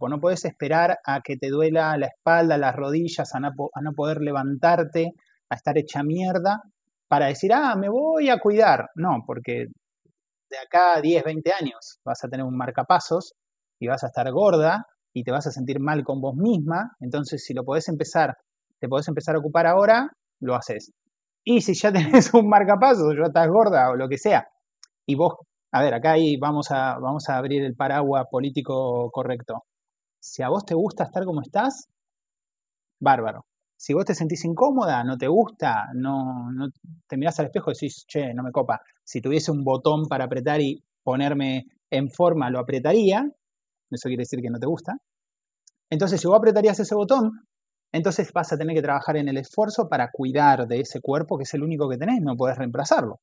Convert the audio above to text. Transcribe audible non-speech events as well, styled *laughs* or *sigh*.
No puedes esperar a que te duela la espalda, las rodillas, a no, a no poder levantarte, a estar hecha mierda, para decir, ah, me voy a cuidar. No, porque de acá a 10, 20 años vas a tener un marcapasos y vas a estar gorda y te vas a sentir mal con vos misma. Entonces, si lo podés empezar, te podés empezar a ocupar ahora, lo haces. Y si ya *laughs* tenés un marcapasos, ya estás gorda o lo que sea, y vos, a ver, acá ahí vamos a, vamos a abrir el paraguas político correcto. Si a vos te gusta estar como estás, bárbaro. Si vos te sentís incómoda, no te gusta, no, no te mirás al espejo y decís, che, no me copa. Si tuviese un botón para apretar y ponerme en forma, lo apretaría. Eso quiere decir que no te gusta. Entonces, si vos apretarías ese botón, entonces vas a tener que trabajar en el esfuerzo para cuidar de ese cuerpo que es el único que tenés, no podés reemplazarlo.